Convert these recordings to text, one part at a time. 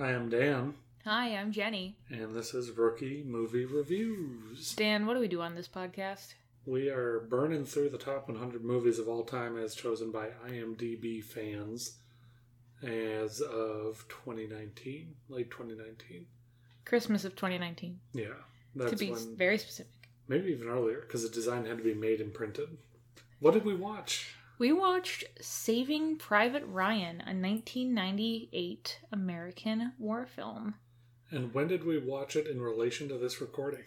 Hi, I'm Dan, Hi, I'm Jenny. and this is Rookie Movie Reviews. Dan, what do we do on this podcast? We are burning through the top 100 movies of all time as chosen by IMDb fans as of 2019, late 2019. Christmas of 2019. Yeah, that's to be when, very specific. maybe even earlier, because the design had to be made and printed. What did we watch? We watched Saving Private Ryan, a 1998 American war film, And when did we watch it in relation to this recording?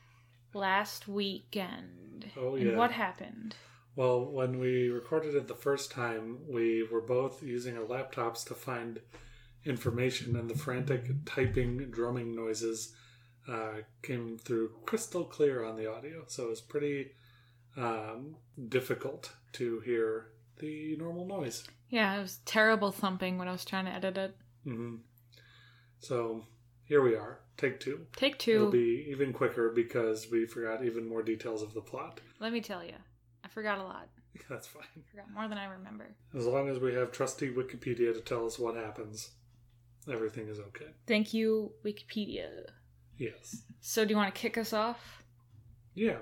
last weekend. Oh, And yeah. what happened? Well, when we recorded it the first time, we were both using our laptops to find information, and the frantic typing, drumming noises uh, came through crystal clear on the audio. So it was pretty um, difficult to hear the normal noise. Yeah, it was terrible thumping when I was trying to edit it. Mm-hmm. So here we are, take two. Take two. It'll be even quicker because we forgot even more details of the plot. Let me tell you, I forgot a lot. That's fine. I forgot more than I remember. As long as we have trusty Wikipedia to tell us what happens, everything is okay. Thank you, Wikipedia. Yes. So, do you want to kick us off? Yeah.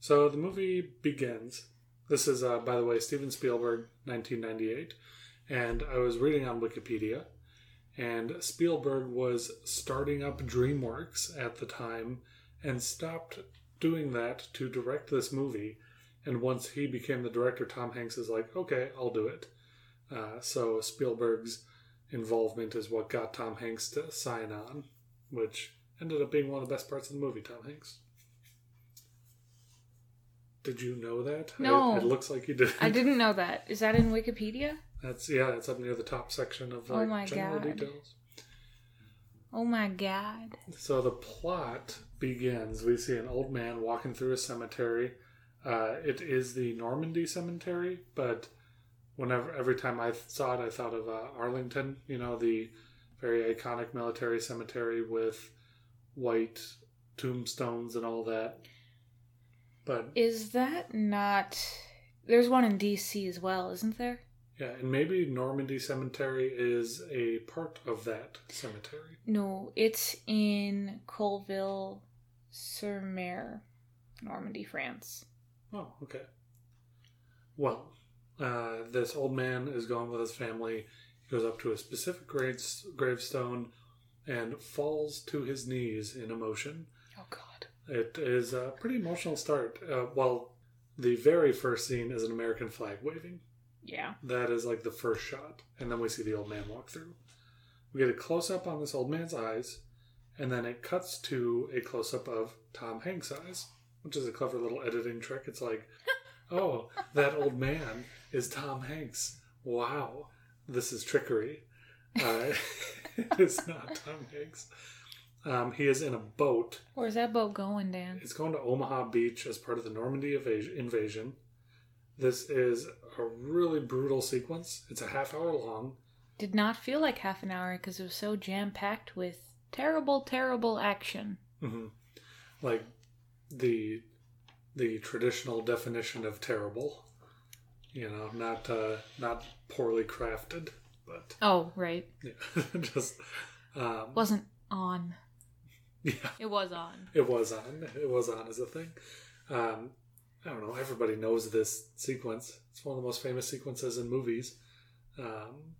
So the movie begins. This is, uh, by the way, Steven Spielberg, 1998. And I was reading on Wikipedia, and Spielberg was starting up DreamWorks at the time and stopped doing that to direct this movie. And once he became the director, Tom Hanks is like, okay, I'll do it. Uh, so Spielberg's involvement is what got Tom Hanks to sign on, which ended up being one of the best parts of the movie, Tom Hanks. Did you know that? I- No. it looks like you did. I didn't know that. Is that in Wikipedia? That's yeah. It's up near the top section of Oh my general God. details. Oh my god. So the plot begins. We see an old man walking through a cemetery. Uh, it is the Normandy cemetery, but whenever every time I saw it, I thought of uh, Arlington. You know, the very iconic military cemetery with white tombstones and all that. But Is that not. There's one in DC as well, isn't there? yeah, and maybe Normandy cemetery is a part of that cemetery. No, it's in Colleville sur Mer, Normandy, France. Oh, okay. Well, uh, this old man is going with his family. He goes up to a specific grave, gravestone and falls to his knees in emotion. It is a pretty emotional start. Uh, well, the very first scene is an American flag waving. Yeah. That is like the first shot. And then we see the old man walk through. We get a close up on this old man's eyes, and then it cuts to a close up of Tom Hanks' eyes, which is a clever little editing trick. It's like, oh, that old man is Tom Hanks. Wow, this is trickery. Uh, it's not Tom Hanks. Um, he is in a boat. Where's that boat going, Dan? It's going to Omaha Beach as part of the Normandy invasion. This is a really brutal sequence. It's a half hour long. Did not feel like half an hour because it was so jam packed with terrible, terrible action. hmm Like the the traditional definition of terrible. You know, not uh, not poorly crafted, but Oh, right. yeah, just um, Wasn't on. Yeah. It was on. It was on. It was on as a thing. Um, I don't know. Everybody knows this sequence. It's one of the most famous sequences in movies. Um,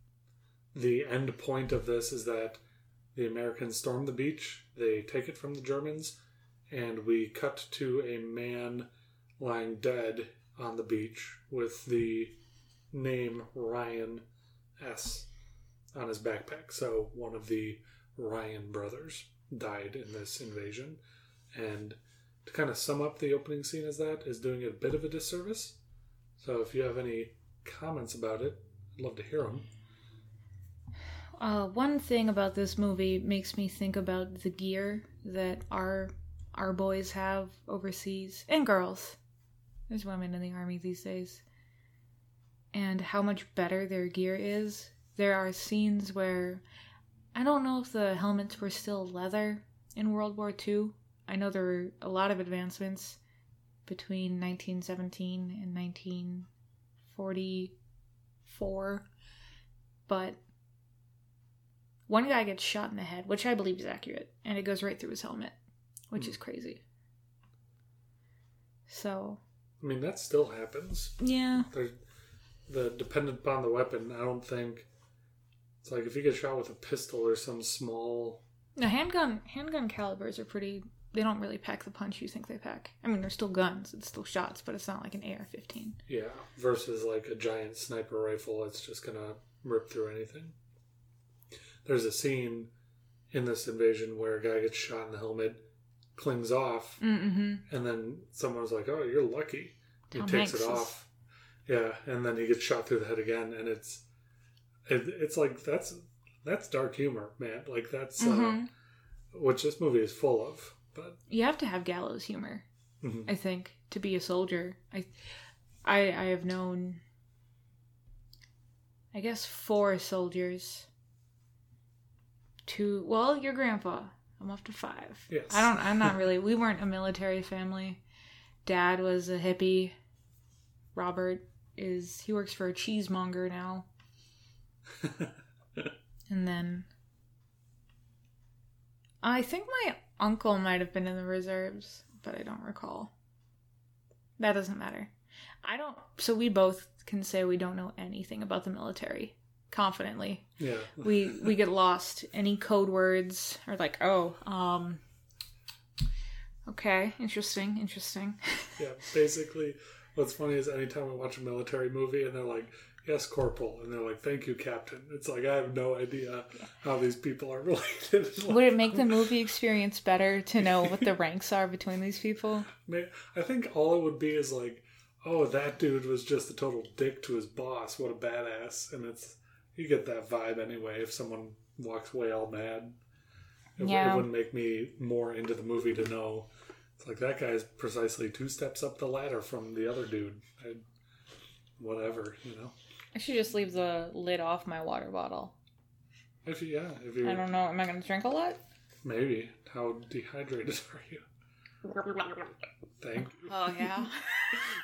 the end point of this is that the Americans storm the beach. They take it from the Germans, and we cut to a man lying dead on the beach with the name Ryan S on his backpack. So one of the Ryan brothers died in this invasion. And to kind of sum up the opening scene as that is doing a bit of a disservice. So if you have any comments about it, I'd love to hear them. Uh, one thing about this movie makes me think about the gear that our our boys have overseas and girls. There's women in the army these days. And how much better their gear is. There are scenes where I don't know if the helmets were still leather in World War II. I know there were a lot of advancements between 1917 and 1944, but One guy gets shot in the head, which I believe is accurate, and it goes right through his helmet, which Hmm. is crazy. So, I mean, that still happens. yeah. There's the dependent upon the weapon. I don't think it's like if you get shot with a pistol or some small. The handgun handgun calibers are pretty they don't really pack the punch you think they pack. I mean, they're still guns, it's still shots, but it's not like an AR-15. Yeah, versus like a giant sniper rifle that's just gonna rip through anything. There's a scene in this invasion where a guy gets shot in the helmet, clings off, Mm-hmm. and then someone's like, "Oh, you're lucky." Tom he takes Hanks it is- off. Yeah, and then he gets shot through the head again, and it's it, it's like that's that's dark humor, man. Like that's Mhm. uh, which this movie is full of. But You have to have gallows humor, mhm. I think, to be a soldier. I I I have known I guess four soldiers. Two well, your grandpa. I'm up to five. Yes. I don't I'm not really we weren't a military family. Dad was a hippie. Robert is he works for a cheesemonger now. And then I think my uncle might have been in the reserves, but I don't recall. That doesn't matter. I don't so we both can say we don't know anything about the military confidently. yeah, We we get lost. Any code words are like, "Oh, um Okay, interesting, interesting. yeah. Basically, what's funny is anytime I watch a military movie and they're like, "Yes, corporal," and they're like, "Thank you, captain." It's like I have no idea how these people are related. Would it make the movie experience better to know what the ranks are between these people? I think all it would be is like, oh, that dude was just a total dick to his boss. What a badass. And it's, you get that vibe anyway if someone walks away all mad. It, Yeah. it wouldn't make me more into the movie to know. It's like that guy's precisely two steps up the ladder from the other dude. I, whatever, you know? I should just leave the lid off my water bottle. If you, yeah, if you, I don't know. Am I going to drink a lot? maybe. How dehydrated are you? Thank you. Oh yeah.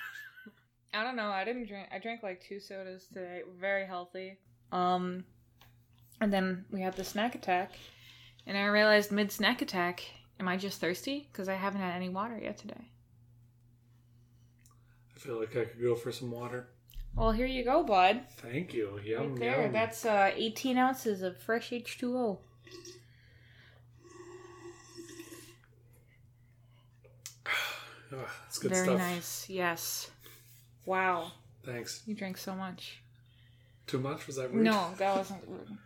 I don't know. I didn't drink. I drank like two sodas today. Very healthy. Um, and then we had the snack attack, and I realized mid snack attack, am I just thirsty? Because I haven't had any water yet today. I feel like I could go for some water. Well, here you go, bud. Thank you. Yum, right there. yum. That's uh, 18 ounces of fresh H2O. Ugh, that's good Very stuff. nice. Yes. Wow. Thanks. You drank so much. Too much? Was that rude? No, that wasn't rude.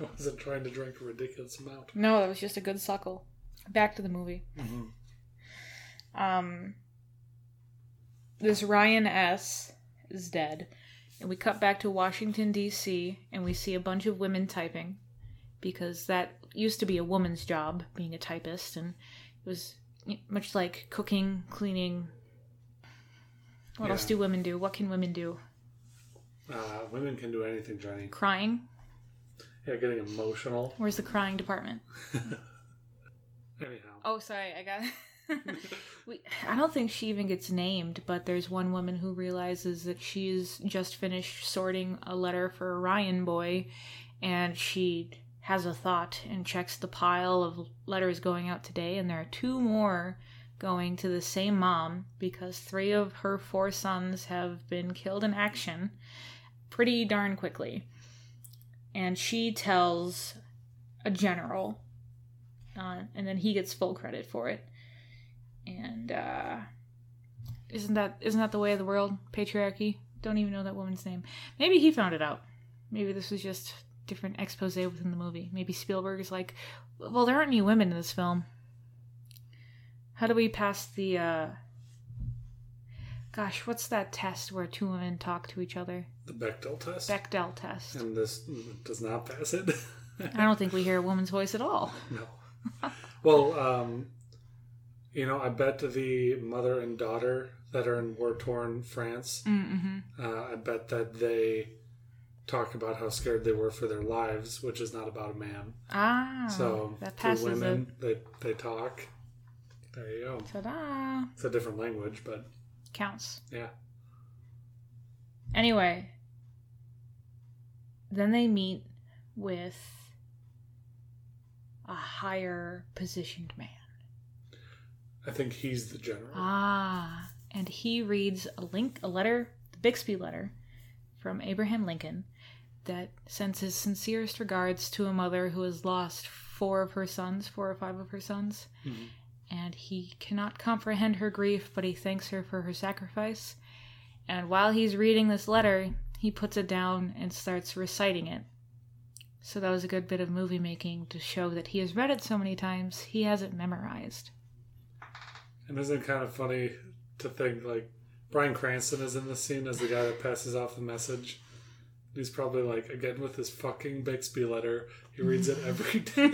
I wasn't trying to drink a ridiculous amount. No, that was just a good suckle. Back to the movie. Mm-hmm. um this Ryan S is dead and we cut back to Washington DC and we see a bunch of women typing because that used to be a woman's job being a typist and it was much like cooking, cleaning. What else do women do? What can women do? Uh, women can do anything, Johnny. Crying? Yeah, getting emotional. Where's the crying department? Anyhow. Oh, sorry, I got. we, I don't think she even gets named, but there's one woman who realizes that she's just finished sorting a letter for Ryan boy, and she has a thought and checks the pile of letters going out today, and there are two more going to the same mom because three of her four sons have been killed in action pretty darn quickly. And she tells a general uh, and then he gets full credit for it. And uh, isn't that isn't that the way of the world? Patriarchy. Don't even know that woman's name. Maybe he found it out. Maybe this was just different expose within the movie. Maybe Spielberg is like, well, there aren't any women in this film. How do we pass the? uh Gosh, what's that test where two women talk to each other? The Bechdel test. Bechdel test. and this does not pass it. I don't think we hear a woman's voice at all. no. Well, um, you know, I bet the mother and daughter that are in war torn France, Mm-hmm. uh, I bet that they talk about how scared they were for their lives, which is not about a man. Ah, So that women, they they talk. There you go. Ta-da! It's a different language, but Counts. yeah. Anyway, then they meet with a higher positioned man. I think he's the general. Ah, and he reads a link, a letter, the Bixby letter from Abraham Lincoln that sends his sincerest regards to a mother who has lost four of her sons, four or five of her sons. Mhm. And he cannot comprehend her grief, but he thanks her for her sacrifice. And while he's reading this letter, he puts it down and starts reciting it. So that was a good bit of movie making to show that he has read it so many times, he has it memorized. And isn't it kind of funny to think like Bryan Cranston is in the scene as the guy that passes off the message? He's probably like again with his fucking Bixby letter. He reads it every day,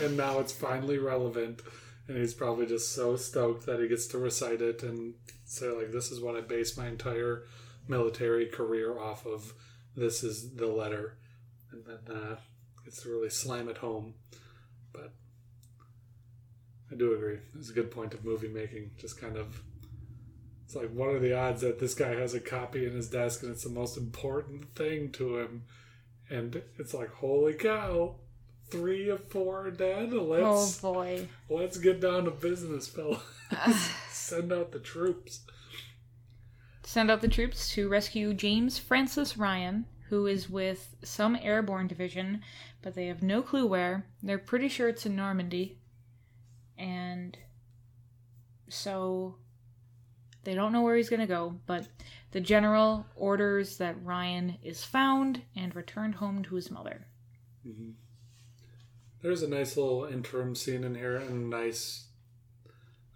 and now it's finally relevant. And he's probably just so stoked that he gets to recite it and say like, "This is what I base my entire military career off of. This is the letter," and then uh, gets to really slam it home. I do agree. It's a good point of movie making. Just kind of, it's like, what are the odds that this guy has a copy in his desk and it's the most important thing to him? And it's like, holy cow, three of four are dead. Let's oh boy. let's get down to business, fella. Send out the troops. Send out the troops to rescue James Francis Ryan, who is with some airborne division, but they have no clue where. They're pretty sure it's in Normandy. And so they don't know where he's going to go, but the general orders that Ryan is found and returned home to his mother. Mm-hmm. There's a nice little interim scene in here, and nice,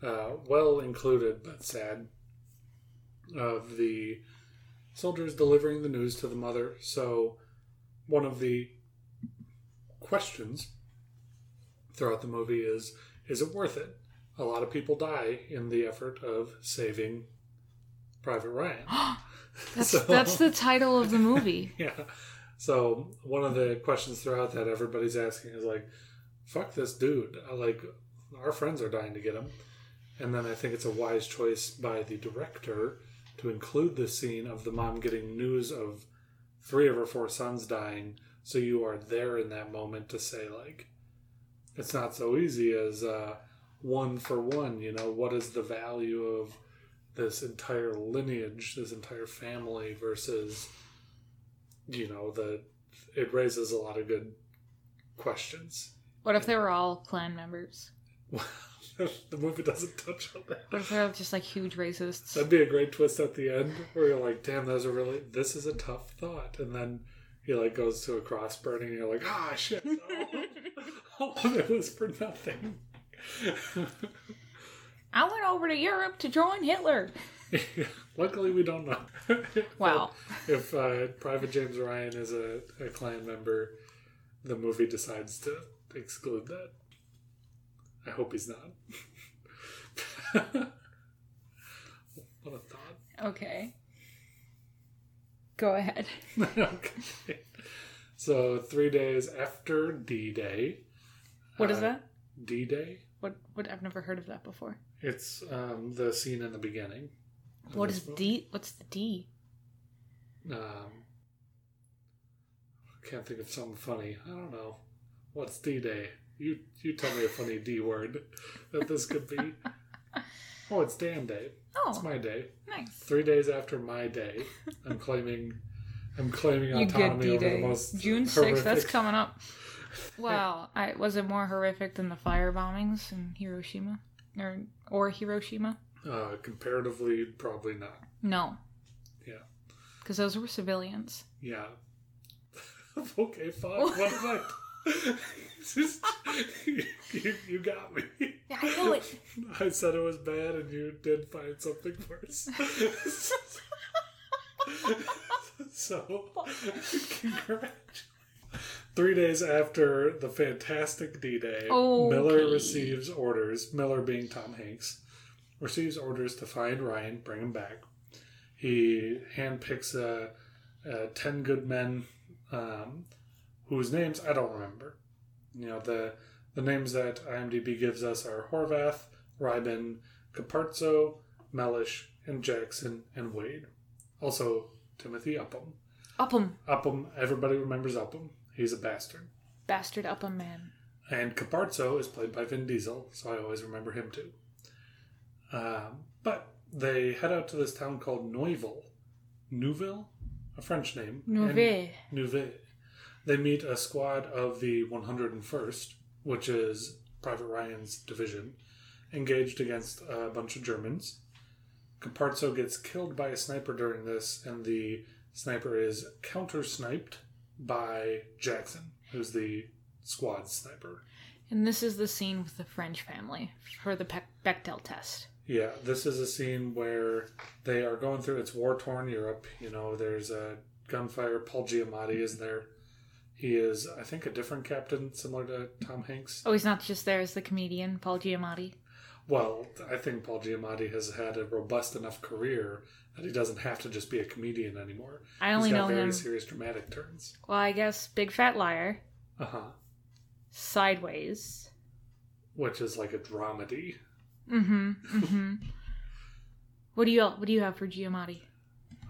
uh, well included but sad, of the soldiers delivering the news to the mother. So, one of the questions throughout the movie is is it worth it? A lot of people die in the effort of saving Private Ryan. That's, So- that's the title of the movie. yeah. So one of the questions throughout that everybody's asking is like, "Fuck this dude!" Uh, like, our friends are dying to get him. And then I think it's a wise choice by the director to include the scene of the mom getting news of three of her four sons dying, so you are there in that moment to say like, it's not so easy as uh, one for one. You know, what is the value of this entire lineage, this entire family versus you know the it raises a lot of good questions What if they were all Klan members? the movie doesn't touch on that What if they're just like huge racists? that'd be a great twist at the end where you're like damn those are really this is a tough thought and then he like goes to a cross burning and you're like ah shit no. all of it was for nothing I went over to Europe to join Hitler. luckily we don't know Wow. if uh, private james ryan is a, a Klan member the movie decides to exclude that i hope he's not what a thought Okay. Go ahead. okay so three days after d-day What is Uh, that? d-day What? What? I've never heard of that before. it's um, the scene in the beginning What is What this is movie. D? What's the D? Um, I can't think of something funny. I don't know. What's D Day? You you tell me a funny D word that this could be. Oh, it's Dan Day. Oh, it's my day. nice. Three days after my day, I'm claiming I'm claiming autonomy D over the Day. most June sixth. That's coming up. Wow. I was it more horrific than the fire bombings in Hiroshima or or Hiroshima? Uh, comparatively, probably not. No. Yeah. Because those were civilians. Yeah. okay, fine. What am I? Just, you, you, you got me. Yeah, I know it. I said it was bad, and you did find something worse. so, congratulations. Three days after the fantastic D Day, Miller receives orders, Miller being Tom Hanks, receives orders to find Ryan, bring him back. He handpicks uh, uh, 10 good men um, whose names I don't remember. You know, the, the names that IMDb gives us are Horvath, Reiben, Caparzo, Mellish, and Jackson, and Wade. Also, Timothy Upham. Upham. Upham, everybody remembers Upham. He's a bastard. Bastard Upham man. And Caparzo is played by Vin Diesel, so I always remember him too. Um, but they head out to this town called Noiville. Neuville? A French name. And Nouveau. They meet a squad of the 101st, which is Private Ryan's division, engaged against a bunch of Germans. Caparzo gets killed by a sniper during this, and the sniper is counter sniped by Jackson, who's the squad sniper. And this is the scene with the French family for the Pe- Bechdel test. Yeah, this is a scene where they are going through it's war torn Europe. You know, there's a gunfire. Paul Giamatti is there. He is, I think, a different captain, similar to Tom Hanks. Oh, he's not just there as the comedian, Paul Giamatti. Well, I think Paul Giamatti has had a robust enough career that he doesn't have to just be a comedian anymore. I only He's got know very him. serious dramatic turns. Well, I guess Big Fat Liar, Uh huh. Sideways. Which is like a dramedy. Mm-hmm. Mm-hmm. what do you What do you have for Giamatti?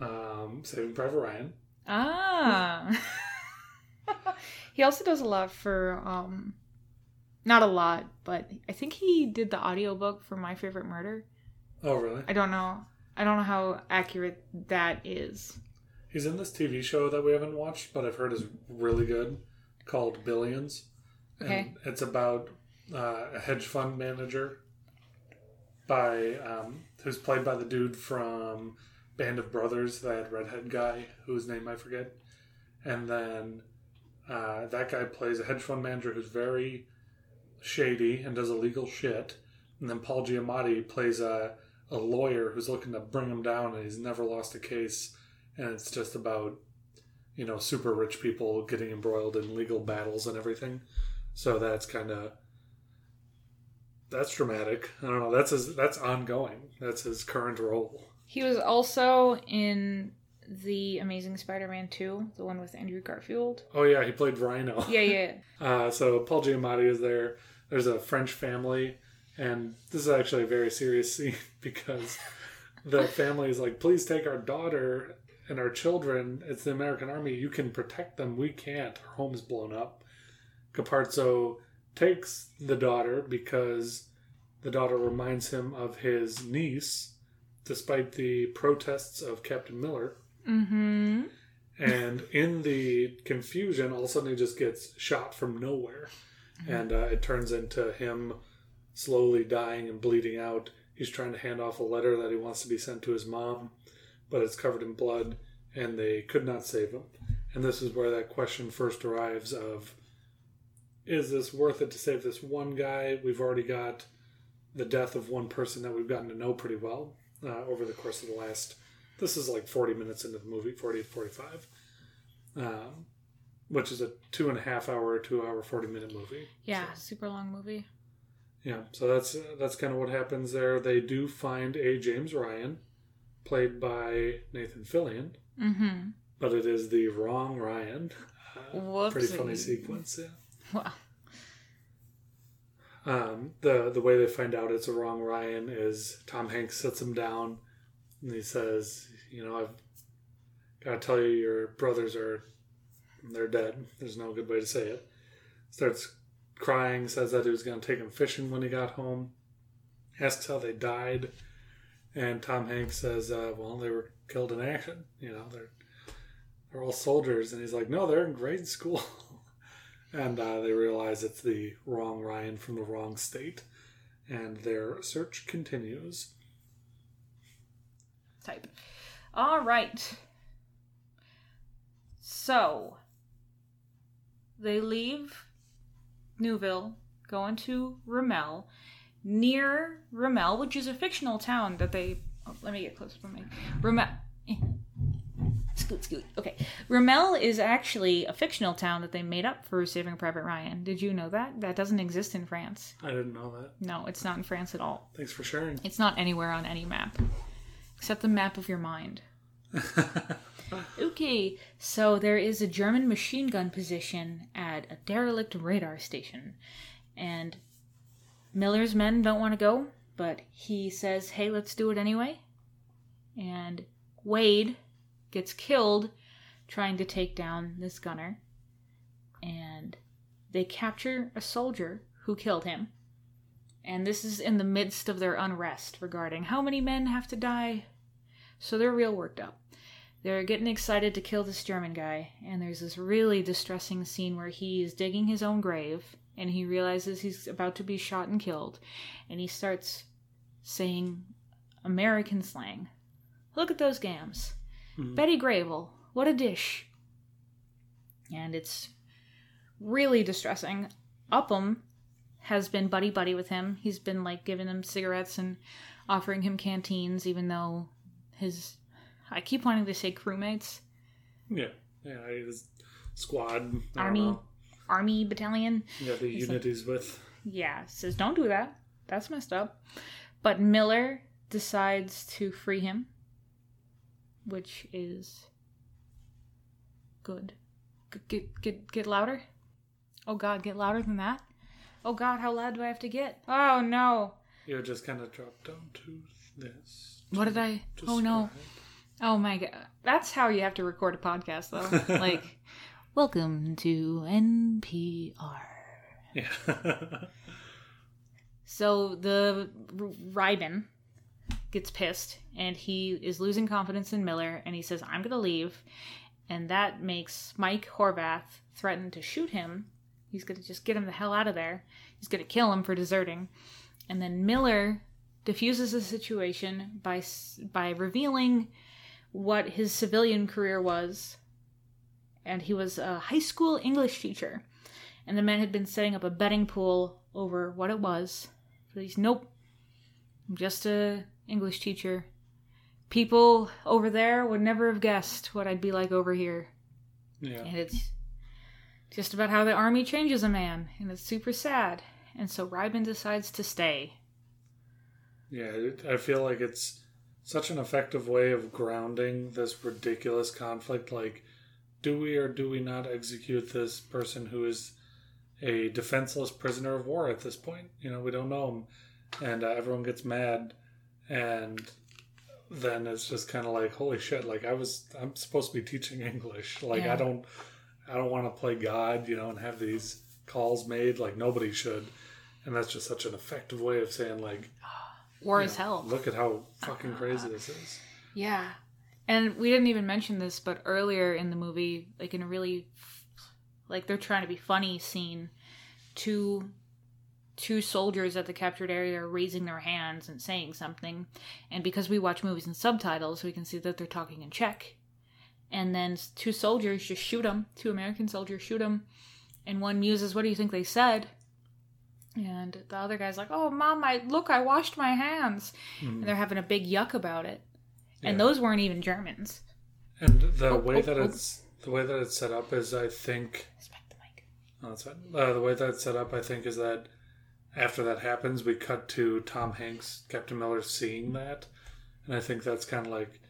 Um, Saving Private Ryan. Ah. he also does a lot for um not a lot, but I think he did the audiobook for My Favorite Murder. Oh, really? I don't know. I don't know how accurate that is. He's in this TV show that we haven't watched, but I've heard is really good, called Billions. Okay. And it's about uh, a hedge fund manager by um, who's played by the dude from Band of Brothers, that redhead guy whose name I forget. And then uh, that guy plays a hedge fund manager who's very shady and does illegal shit. And then Paul Giamatti plays a, a lawyer who's looking to bring him down, and he's never lost a case. And it's just about, you know, super rich people getting embroiled in legal battles and everything. So that's kind of that's dramatic. I don't know. That's his. That's ongoing. That's his current role. He was also in the Amazing Spider-Man 2, the one with Andrew Garfield. Oh yeah, he played Rhino. Yeah, yeah. Uh, so Paul Giamatti is there. There's a French family, and this is actually a very serious scene because the family is like, "Please take our daughter and our children. It's the American Army. You can protect them. We can't. Our home's blown up." Caparzo takes the daughter because the daughter reminds him of his niece, despite the protests of Captain Miller. Mm-hmm. And in the confusion, all of a sudden he just gets shot from nowhere. And uh, it turns into him slowly dying and bleeding out. He's trying to hand off a letter that he wants to be sent to his mom, but it's covered in blood, and they could not save him. And this is where that question first arrives of is this worth it to save this one guy? We've already got the death of one person that we've gotten to know pretty well uh, over the course of the last this is like 40 minutes into the movie 40 to 45 um, which is a two and a half hour two hour 40 minute movie. Yeah, super long movie. yeah so that's uh, that's kind of what happens there. They do find a james ryan played by nathan fillion. Mm-hmm. but it is the wrong ryan. Uh, pretty funny sequence yeah. Wow. um, the the way they find out it's a wrong Ryan is Tom Hanks sits him down and he says, you know, I've got to tell you, your brothers are they're dead. There's no good way to say it. Starts crying, says that he was going to take him fishing when he got home. Asks how they died, and Tom Hanks says, uh, "Well, they were killed in action. You know, they're they're all soldiers." And he's like, "No, they're in grade school." and uh, they realize it's the wrong Ryan from the wrong state, and their search continues. Type. All right. So they leave Newville, go into Ramelle. Near Ramelle, which is a fictional town that they. Oh, let me get closer for me. Ramelle. eh. Scoot, scoot. Okay. Ramelle is actually a fictional town that they made up for Saving Private Ryan. Did you know that? That doesn't exist in France. I didn't know that. No, it's not in France at all. Thanks for sharing. It's not anywhere on any map. Except the map of your mind. Okay, so there is a German machine gun position at a derelict radar station. And Miller's men don't want to go, but he says, hey, let's do it anyway. And Wade gets killed trying to take down this gunner. And they capture a soldier who killed him. And this is in the midst of their unrest regarding how many men have to die. So they're real worked up. They're getting excited to kill this German guy, and there's this really distressing scene where he is digging his own grave and he realizes he's about to be shot and killed, and he starts saying American slang. Look at those gams. Mhm. Betty Grable, what a dish. And it's really distressing. Upham has been buddy buddy with him. He's been like giving him cigarettes and offering him canteens, even though his I keep wanting to say crewmates, Yeah, yeah. His squad, Army. know. army battalion. Yeah, the He's unit he's with. Yeah, says don't do that. That's messed up. But Miller decides to free him, which is good. Get get get louder. Oh God, get louder than that. Oh God, how loud do I have to get? Oh no. You just kind of drop down to this. What did I? Oh no. Oh my God. That's how you have to record a podcast, though. like, welcome to NPR. Yeah. So the R- Reiben gets pissed and he is losing confidence in Miller and he says, I'm going to leave. And that makes Mike Horvath threaten to shoot him. He's going to just get him the hell out of there. He's going to kill him for deserting. And then Miller diffuses the situation by by revealing what his civilian career was. And he was a high school English teacher. And the men had been setting up a betting pool over what it was. So he's nope. I'm just a English teacher. People over there would never have guessed what I'd be like over here. yeah. And it's just about how the army changes a man, and it's super sad. And so Reiben decides to stay. Yeah, I feel like it's such an effective way of grounding this ridiculous conflict. Like, do we or do we not execute this person who is a defenseless prisoner of war at this point? You know, we don't know him, and uh, everyone gets mad, and then it's just kind of like, holy shit! Like, I was, I'm supposed to be teaching English. Like, Yeah. I don't, I don't want to play God, you know, and have these calls made. Like, nobody should. And that's just such an effective way of saying, like, War is know, hell. Look at how fucking crazy this is. Yeah. And we didn't even mention this, but earlier in the movie, like in a really like they're trying to be funny scene, two two soldiers at the captured area are raising their hands and saying something. And because we watch movies in subtitles, we can see that they're talking in Czech. And then two soldiers just shoot them. Two American soldiers shoot them. And one muses, "What do you think they said?" And the other guy's like, "Oh, mom, I look, I washed my hands." And they're having a big yuck about it. And those weren't even Germans. And the Oh, way oh, that oh. it's the way that it's set up is, I think, Respect the mic. oh, that's fine. Uh, the way that it's set up, I think, is that after that happens, we cut to Tom Hanks, Captain Miller, seeing that, and I think that's kind of like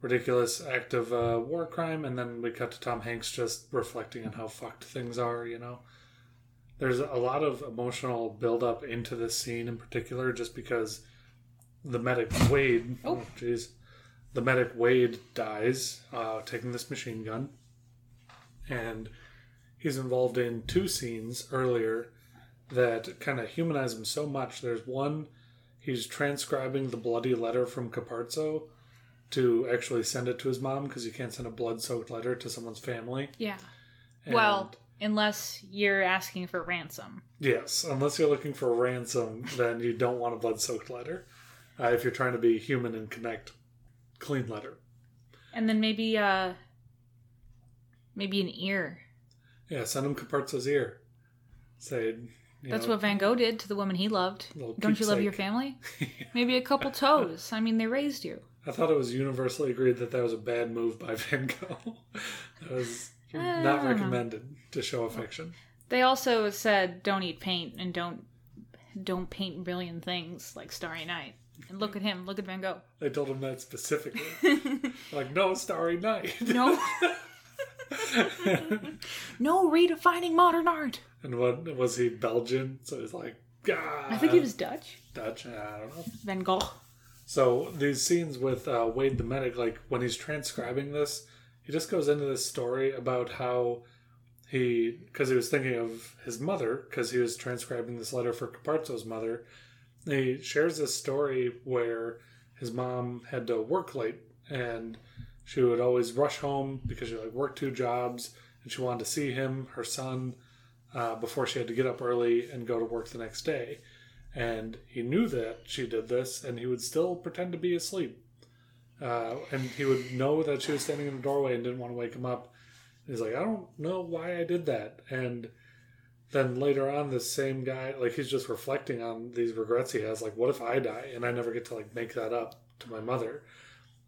ridiculous act of uh, war crime, and then we cut to Tom Hanks just reflecting on how fucked things are. You know, there's a lot of emotional buildup into this scene in particular, just because the medic Wade, Oh. oh jeez, the medic Wade dies, uh, taking this machine gun, and he's involved in two scenes earlier that kind of humanize him so much. There's one, he's transcribing the bloody letter from Caparzo to actually send it to his mom because you can't send a blood soaked letter to someone's family. Yeah. And- well, unless you're asking for ransom. Yes, unless you're looking for ransom, then you don't want a blood soaked letter. Uh, if you're trying to be human and connect, clean letter. And then maybe uh maybe an ear. Yeah, send him Caparzo's ear. Say, That's know, what Van Gogh did to the woman he loved. Don't you love your family? Maybe a couple toes. I mean, they raised you. I thought it was universally agreed that that was a bad move by Van Gogh. that was I not know. recommended to show affection. They also said don't eat paint and don't don't paint brilliant things like Starry Night. And look at him. Look at Van Gogh. They told him that specifically. like, no Starry Night. No. no redefining modern art. and what was he Belgian? So he's like, ah, I think he was Dutch. Dutch. I don't know. Van Gogh. So these scenes with uh, Wade the medic, like when he's transcribing this, he just goes into this story about how he because he was thinking of his mother because he was transcribing this letter for Caparzo's mother. He shares this story where his mom had to work late and she would always rush home because she like worked two jobs and she wanted to see him, her son, uh, before she had to get up early and go to work the next day. And he knew that she did this, and he would still pretend to be asleep. Uh, and he would know that she was standing in the doorway and didn't want to wake him up. And He's like, I don't know why I did that. And then later on, this same guy, like he's just reflecting on these regrets he has. Like, what if I die and I never get to like make that up to my mother?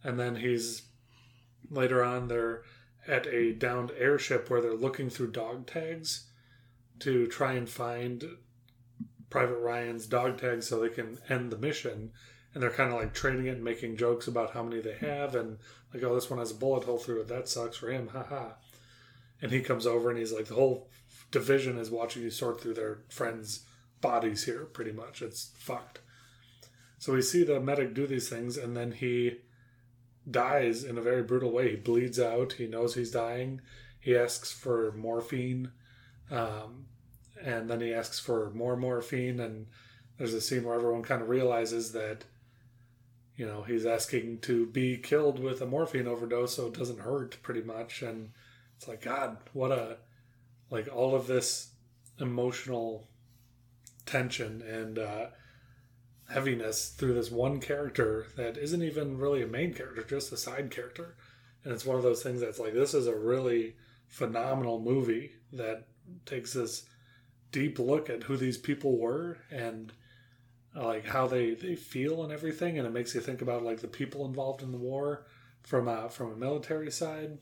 And then he's later on, they're at a downed airship where they're looking through dog tags to try and find Private Ryan's dog tags so they can end the mission. And they're kind of like trading it and making jokes about how many they have and like, oh, this one has a bullet hole through it. That sucks for him. Haha. And he comes over and he's like, the whole division is watching you sort through their friends' bodies here, pretty much. It's fucked. So we see the medic do these things and then he dies in a very brutal way. He bleeds out. He knows he's dying. He asks for morphine. Um, and then he asks for more morphine. And there's a scene where everyone kind of realizes that, you know, he's asking to be killed with a morphine overdose so it doesn't hurt pretty much. And it's like, God, what a, like all of this emotional tension and, uh, heaviness through this one character that isn't even really a main character, just a side character. And it's one of those things that's like, this is a really phenomenal movie that takes this deep look at who these people were and like how they, they feel and everything. And it makes you think about like the people involved in the war from a, from a military side.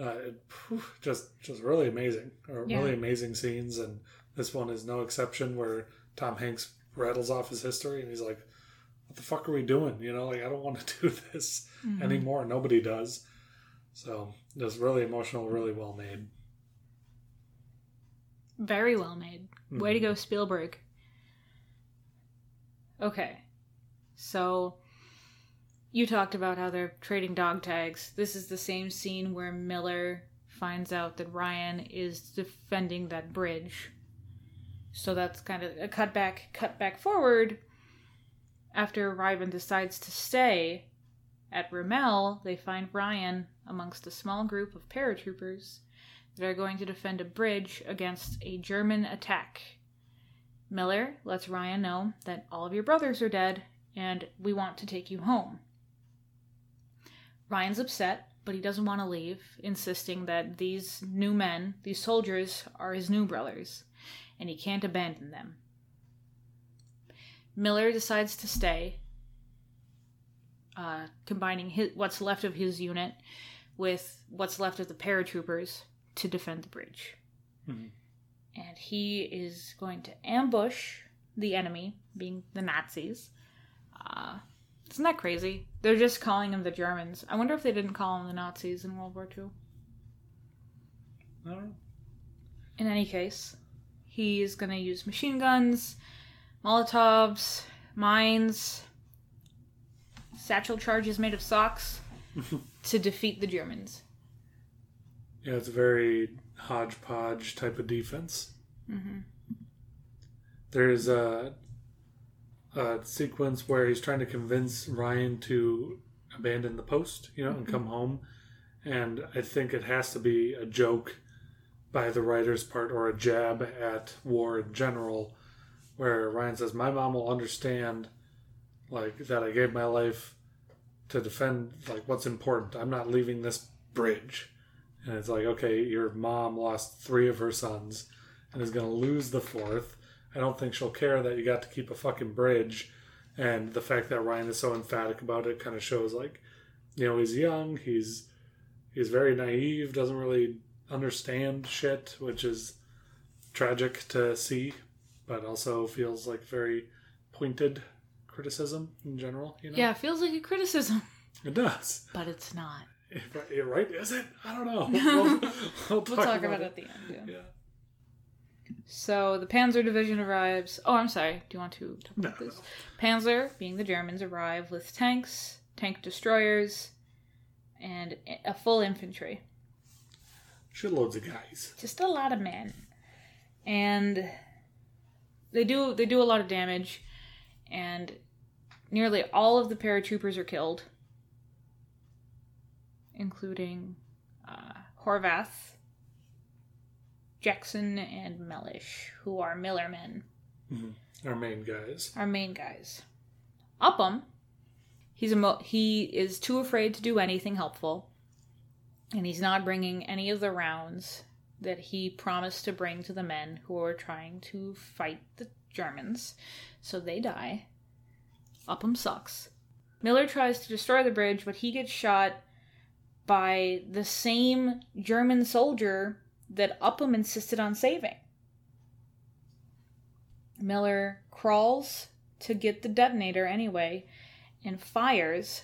Uh, it, whew, just just really amazing, or Yeah. really amazing scenes, and this one is no exception. Where Tom Hanks rattles off his history and he's like what the fuck are we doing you know like i don't want to do this Mhm. anymore nobody does so just really emotional really well made Very well made. Way to Mhm. go, Spielberg. Okay. So, you talked about how they're trading dog tags. This is the same scene where Miller finds out that Ryan is defending that bridge. So that's kind of a cut back, cut back forward. After Reiben decides to stay at Rommel, they find Ryan amongst a small group of paratroopers that are going to defend a bridge against a German attack. Miller lets Ryan know that all of your brothers are dead and we want to take you home. Ryan's upset, but he doesn't want to leave, insisting that these new men, these soldiers, are his new brothers, and he can't abandon them. Miller decides to stay, uh, combining his, what's left of his unit with what's left of the paratroopers to defend the bridge. Mhm. And he is going to ambush the enemy, being the Nazis. Uh, isn't that crazy? They're just calling them the Germans. I wonder if they didn't call them the Nazis in World War II. I don't know. In any case, he's going to use machine guns, Molotovs, mines, satchel charges made of socks to defeat the Germans. Yeah it's a very hodgepodge type of defense hmm there's a, a sequence where he's trying to convince Ryan to abandon the post, you know, and come home. And I think it has to be a joke by the writer's part or a jab at war in general, where Ryan says, My mom will understand like that I gave my life to defend like what's important. I'm not leaving this bridge. And it's like, okay, your mom lost three of her sons and is gonna lose the fourth. I don't think she'll care that you got to keep a fucking bridge. And the fact that Ryan is so emphatic about it kind of shows like, you know, he's young, he's he's very naive, doesn't really understand shit, which is tragic to see, but also feels like very pointed criticism in general, you know? Yeah, it feels like a criticism, It does. but it's not. You're right, is it? I don't know. We'll we'll talk about it at the end. Yeah. Yeah. So the Panzer Division arrives. Oh, I'm sorry. Do you want to talk No, about this? no. Panzer, being the Germans, arrive with tanks, tank destroyers, and a full infantry. shitloads of guys. just a lot of men and they do they do a lot of damage and nearly all of the paratroopers are killed including uh, horvath jackson and mellish who are miller men Our main guys. our main guys upham he's a mo- he is too afraid to do anything helpful and he's not bringing any of the rounds that he promised to bring to the men who are trying to fight the Germans. So they die. Upham sucks. Miller tries to destroy the bridge, but he gets shot by the same German soldier that Upham insisted on saving. Miller crawls to get the detonator anyway and fires.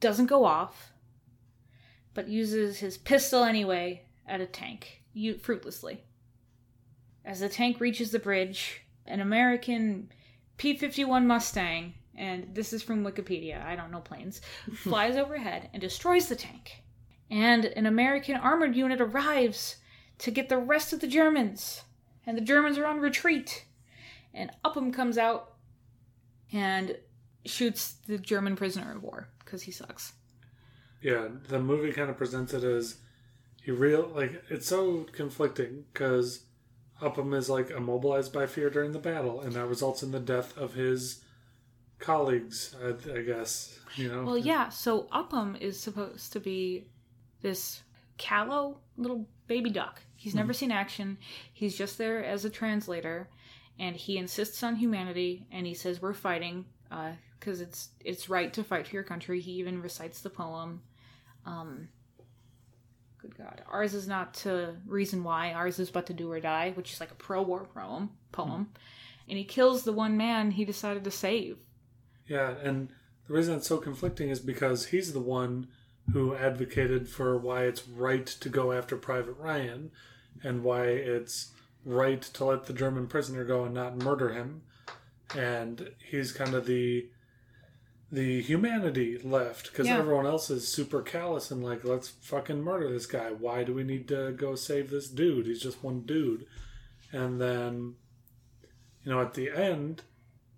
Doesn't go off, but uses his pistol anyway at a tank, fruitlessly. As the tank reaches the bridge, an American P 51 Mustang, and this is from Wikipedia, I don't know planes, flies overhead and destroys the tank. And an American armored unit arrives to get the rest of the Germans. And the Germans are on retreat. And Upham comes out and shoots the German prisoner of war because he sucks. Yeah, the movie kind of presents it as he real like it's so conflicting because Upham is like immobilized by fear during the battle, and that results in the death of his colleagues. I, I guess you know. Well, yeah, so Upham is supposed to be this callow little baby duck. He's never seen action. He's just there as a translator, and he insists on humanity. And he says we're fighting because it's it's right to fight for your country. He even recites the poem. Um, good God, ours is not to reason why. Ours is but to do or die, which is like a pro-war poem. Poem, and he kills the one man he decided to save. Yeah, and the reason it's so conflicting is because he's the one who advocated for why it's right to go after Private Ryan and why it's right to let the German prisoner go and not murder him. And he's kind of the the humanity left because Yeah. everyone else is super callous and like let's fucking murder this guy. Why do we need to go save this dude? He's just one dude. And then you know at the end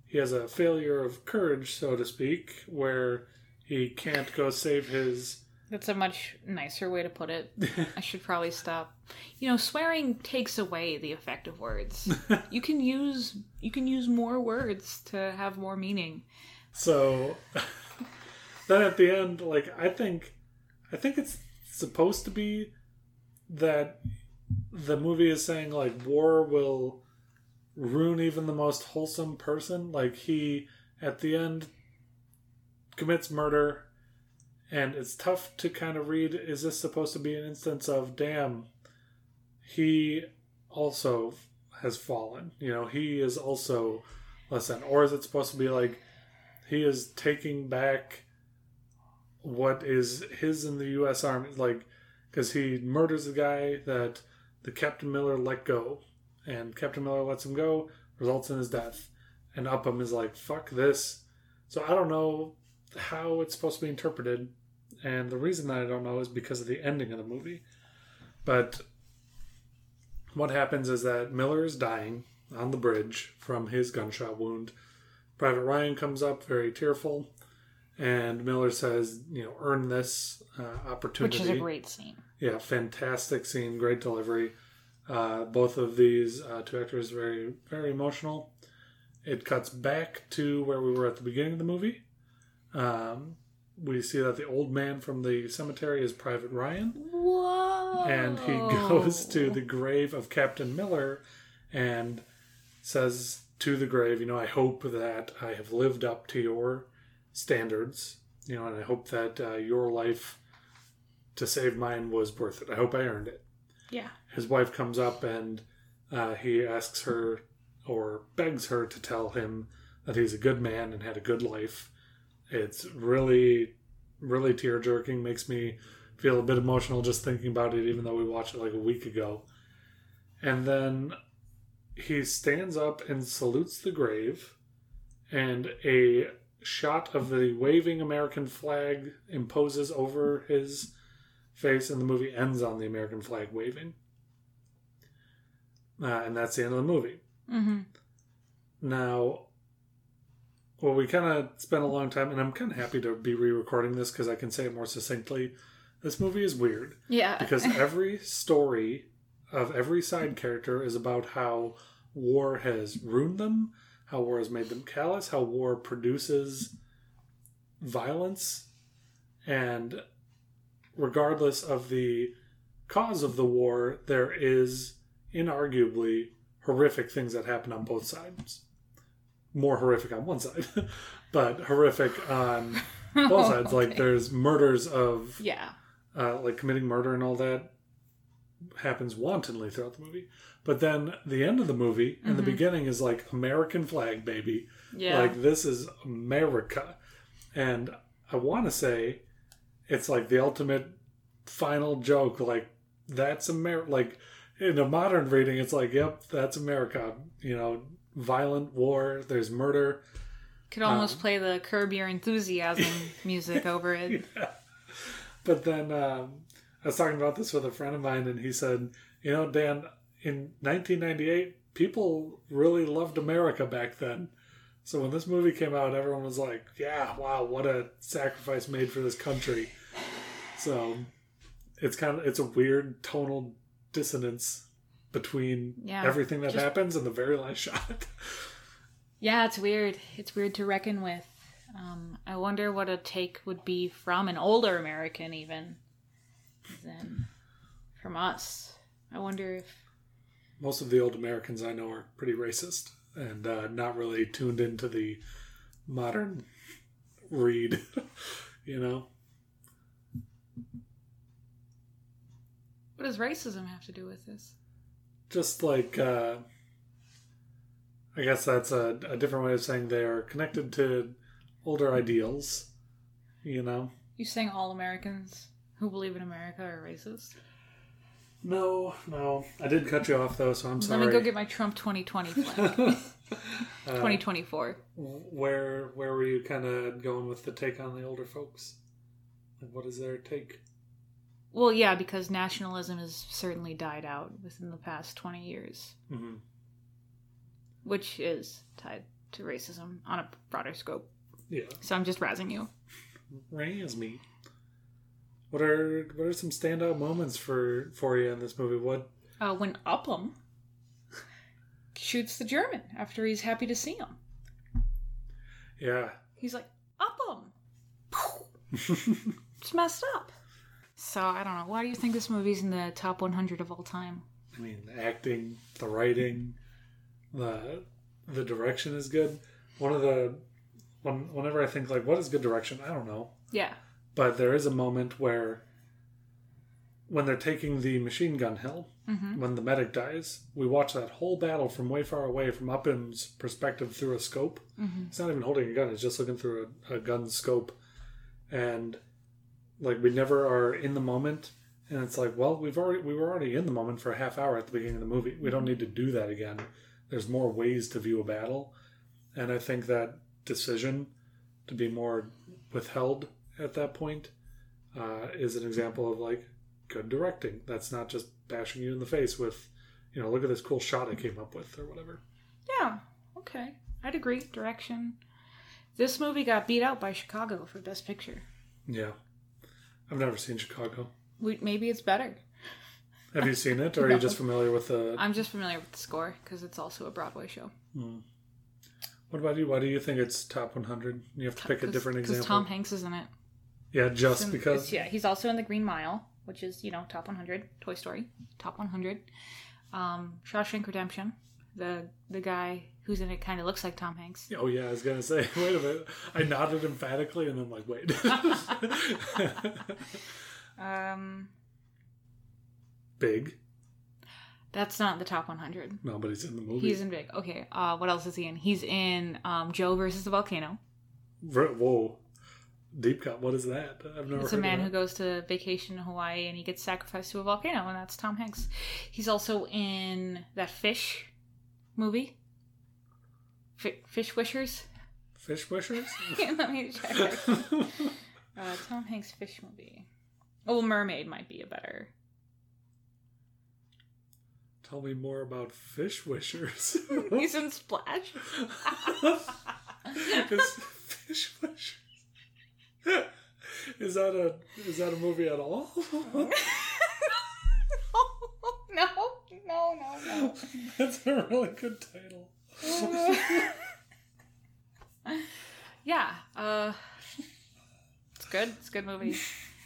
he has a failure of courage, so to speak, where he can't go save his. That's a much nicer way to put it. I should probably stop. You know, swearing takes away the effect of words. you can use you can use more words to have more meaning. So then at the end, like I think, I think it's supposed to be that the movie is saying like war will ruin even the most wholesome person. Like he at the end commits murder, and it's tough to kind of read. Is this supposed to be an instance of damn? He also has fallen. You know, he is also less than, or is it supposed to be like? He is taking back what is his in the U.S. Army, like because he murders the guy that the Captain Miller let go, and Captain Miller lets him go, results in his death, and Upham is like, "Fuck this." So I don't know how it's supposed to be interpreted, and the reason that I don't know is because of the ending of the movie. But what happens is that Miller is dying on the bridge from his gunshot wound. Private Ryan comes up very tearful, and Miller says, "You know, earn this uh, opportunity." Which is a great scene. Yeah, fantastic scene, great delivery. Uh, both of these uh, two actors very, very emotional. It cuts back to where we were at the beginning of the movie. Um, we see that the old man from the cemetery is Private Ryan Whoa! and he goes to the grave of Captain Miller and says to the grave, you know, I hope that I have lived up to your standards, you know, and I hope that uh, your life to save mine was worth it. I hope I earned it. Yeah. His wife comes up and uh, he asks her or begs her to tell him that he's a good man and had a good life. It's really, really tear jerking, makes me feel a bit emotional just thinking about it, even though we watched it like a week ago. And then he stands up and salutes the grave, and a shot of the waving American flag imposes over his face, and the movie ends on the American flag waving. Uh, and that's the end of the movie. Mm-hmm. Now, well, we kind of spent a long time, and I'm kind of happy to be re recording this because I can say it more succinctly. This movie is weird Yeah. because every story of every side character is about how war has ruined them, how war has made them callous, how war produces violence, and regardless of the cause of the war, there is inarguably horrific things that happen on both sides. More horrific on one side, but horrific on both sides. Like Okay. there's murders of yeah. uh, like committing murder and all that happens wantonly throughout the movie. But then the end of the movie and the Mhm. beginning is like American flag, baby. Yeah. Like this is America, and I want to say it's like the ultimate final joke. Like that's America. Like in a modern reading, it's like, yep, that's America. You know, violent war. There's murder. Could almost um, play the Curb Your Enthusiasm music over it. Yeah. But then um, I was talking about this with a friend of mine, and he said, you know, Dan, in 1998, people really loved America back then. So when this movie came out, everyone was like, yeah, wow, what a sacrifice made for this country. So it's kind of it's a weird tonal dissonance between Yeah, everything that just- happens and the very last shot. Yeah, it's weird. It's weird to reckon with. Um, I wonder what a take would be from an older American, even than from us. I wonder if. most of the old Americans I know are pretty racist and uh, not really tuned into the modern read. you know, What does racism have to do with this? just like uh, I guess that's a, a different way of saying they are connected to older ideals. You know, You saying all Americans who believe in America are racist? no, no, I did cut you off though, so I'm sorry. Let me go get my Trump 2020 flag. Uh, 2024. Where where were you kind of going with the take on the older folks? Like, what is their take? Well, yeah, because nationalism has certainly died out within the past 20 years, hmm which is tied to racism on a broader scope. Yeah. So I'm just razzing you. Razz me. What are what are some standout moments for for you in this movie? What Uh, when Upham shoots the German after he's happy to see him. yeah. He's like, Upham! It's messed up. So, I don't know. Why do you think this movie's in the top 100 of all time? I mean, the acting, the writing, the the direction is good. One of the when, whenever I think like what is good direction, I don't know. Yeah. But there is a moment where when they're taking the machine gun hill, hmm when the medic dies, we watch that whole battle from way far away from Upham's perspective through a scope. hmm He's not even holding a gun; he's just looking through a, a gun scope, and like we never are in the moment. And it's like, well, we've already we were already in the moment for a half hour at the beginning of the movie. We don't need to do that again. There's more ways to view a battle, and I think that decision to be more withheld at that point uh, is an example of like good directing. That's not just bashing you in the face with, you know, look at this cool shot I came up with or whatever. Yeah. Okay. I'd agree. Direction. This movie got beat out by Chicago for Best Picture. Yeah, I've never seen Chicago. We, maybe it's better. Have you seen it, or are you just familiar with the? I'm just familiar with the score because it's also a Broadway show. Hmm. What about you? Why do you think it's top 100? You have to pick a different example. Because. Tom Hanks is in it. Yeah, just because. yeah, he's also in the Green Mile, which is you know top 100. Toy Story, top 100. Um, Shawshank Redemption, the the guy who's in it kind of looks like Tom Hanks. Oh yeah, I was gonna say. Wait a minute. I nodded emphatically, and then like, wait. Um, Big. that's not the top 100. No, but he's in the movie. He's in Big. Okay. Uh, what else is he in? He's in um, Joe versus the volcano. Whoa. Deep cut. What is that? I've never. It's a man who goes to vacation in Hawaii and he gets sacrificed to a volcano, and that's Tom Hanks. He's also in that fish movie, Fi Fish Wishers. Fish wishers. Let me check. Uh, Tom Hanks fish movie. Oh, mermaid might be a better. Tell me more about fish wishers. He's in Splash. Fish wishers? Is that a is that a movie at all? no, no, no, no. That's a really good title. yeah, uh, it's good. It's a good movie.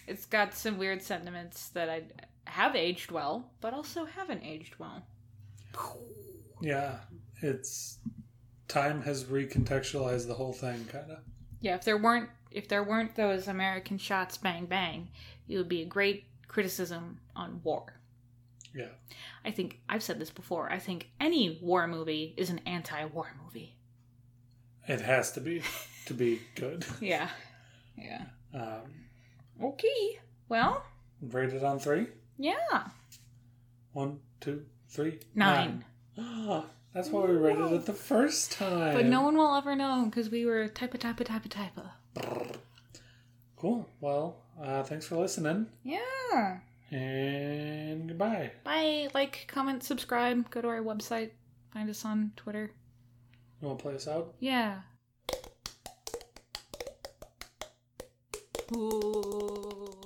It's got some weird sentiments that I have aged well, but also haven't aged well. Yeah, it's time has recontextualized the whole thing, kind of. Yeah, if there weren't if there weren't those American shots, bang bang, it would be a great criticism on war. Yeah, I think I've said this before. I think any war movie is an anti-war movie. it has to be to be good. Yeah, yeah. Um, Okay. Well, rated on three. yeah. One, two, three, Nine. nine. That's why we rated it the first time. But no one will ever know because we were type a type a type a type a. Cool. Well, uh, thanks for listening, Yeah. and goodbye. Bye. Like, comment, subscribe. Go to our website. Find us on Twitter. You want to play us out? Yeah. Ooh.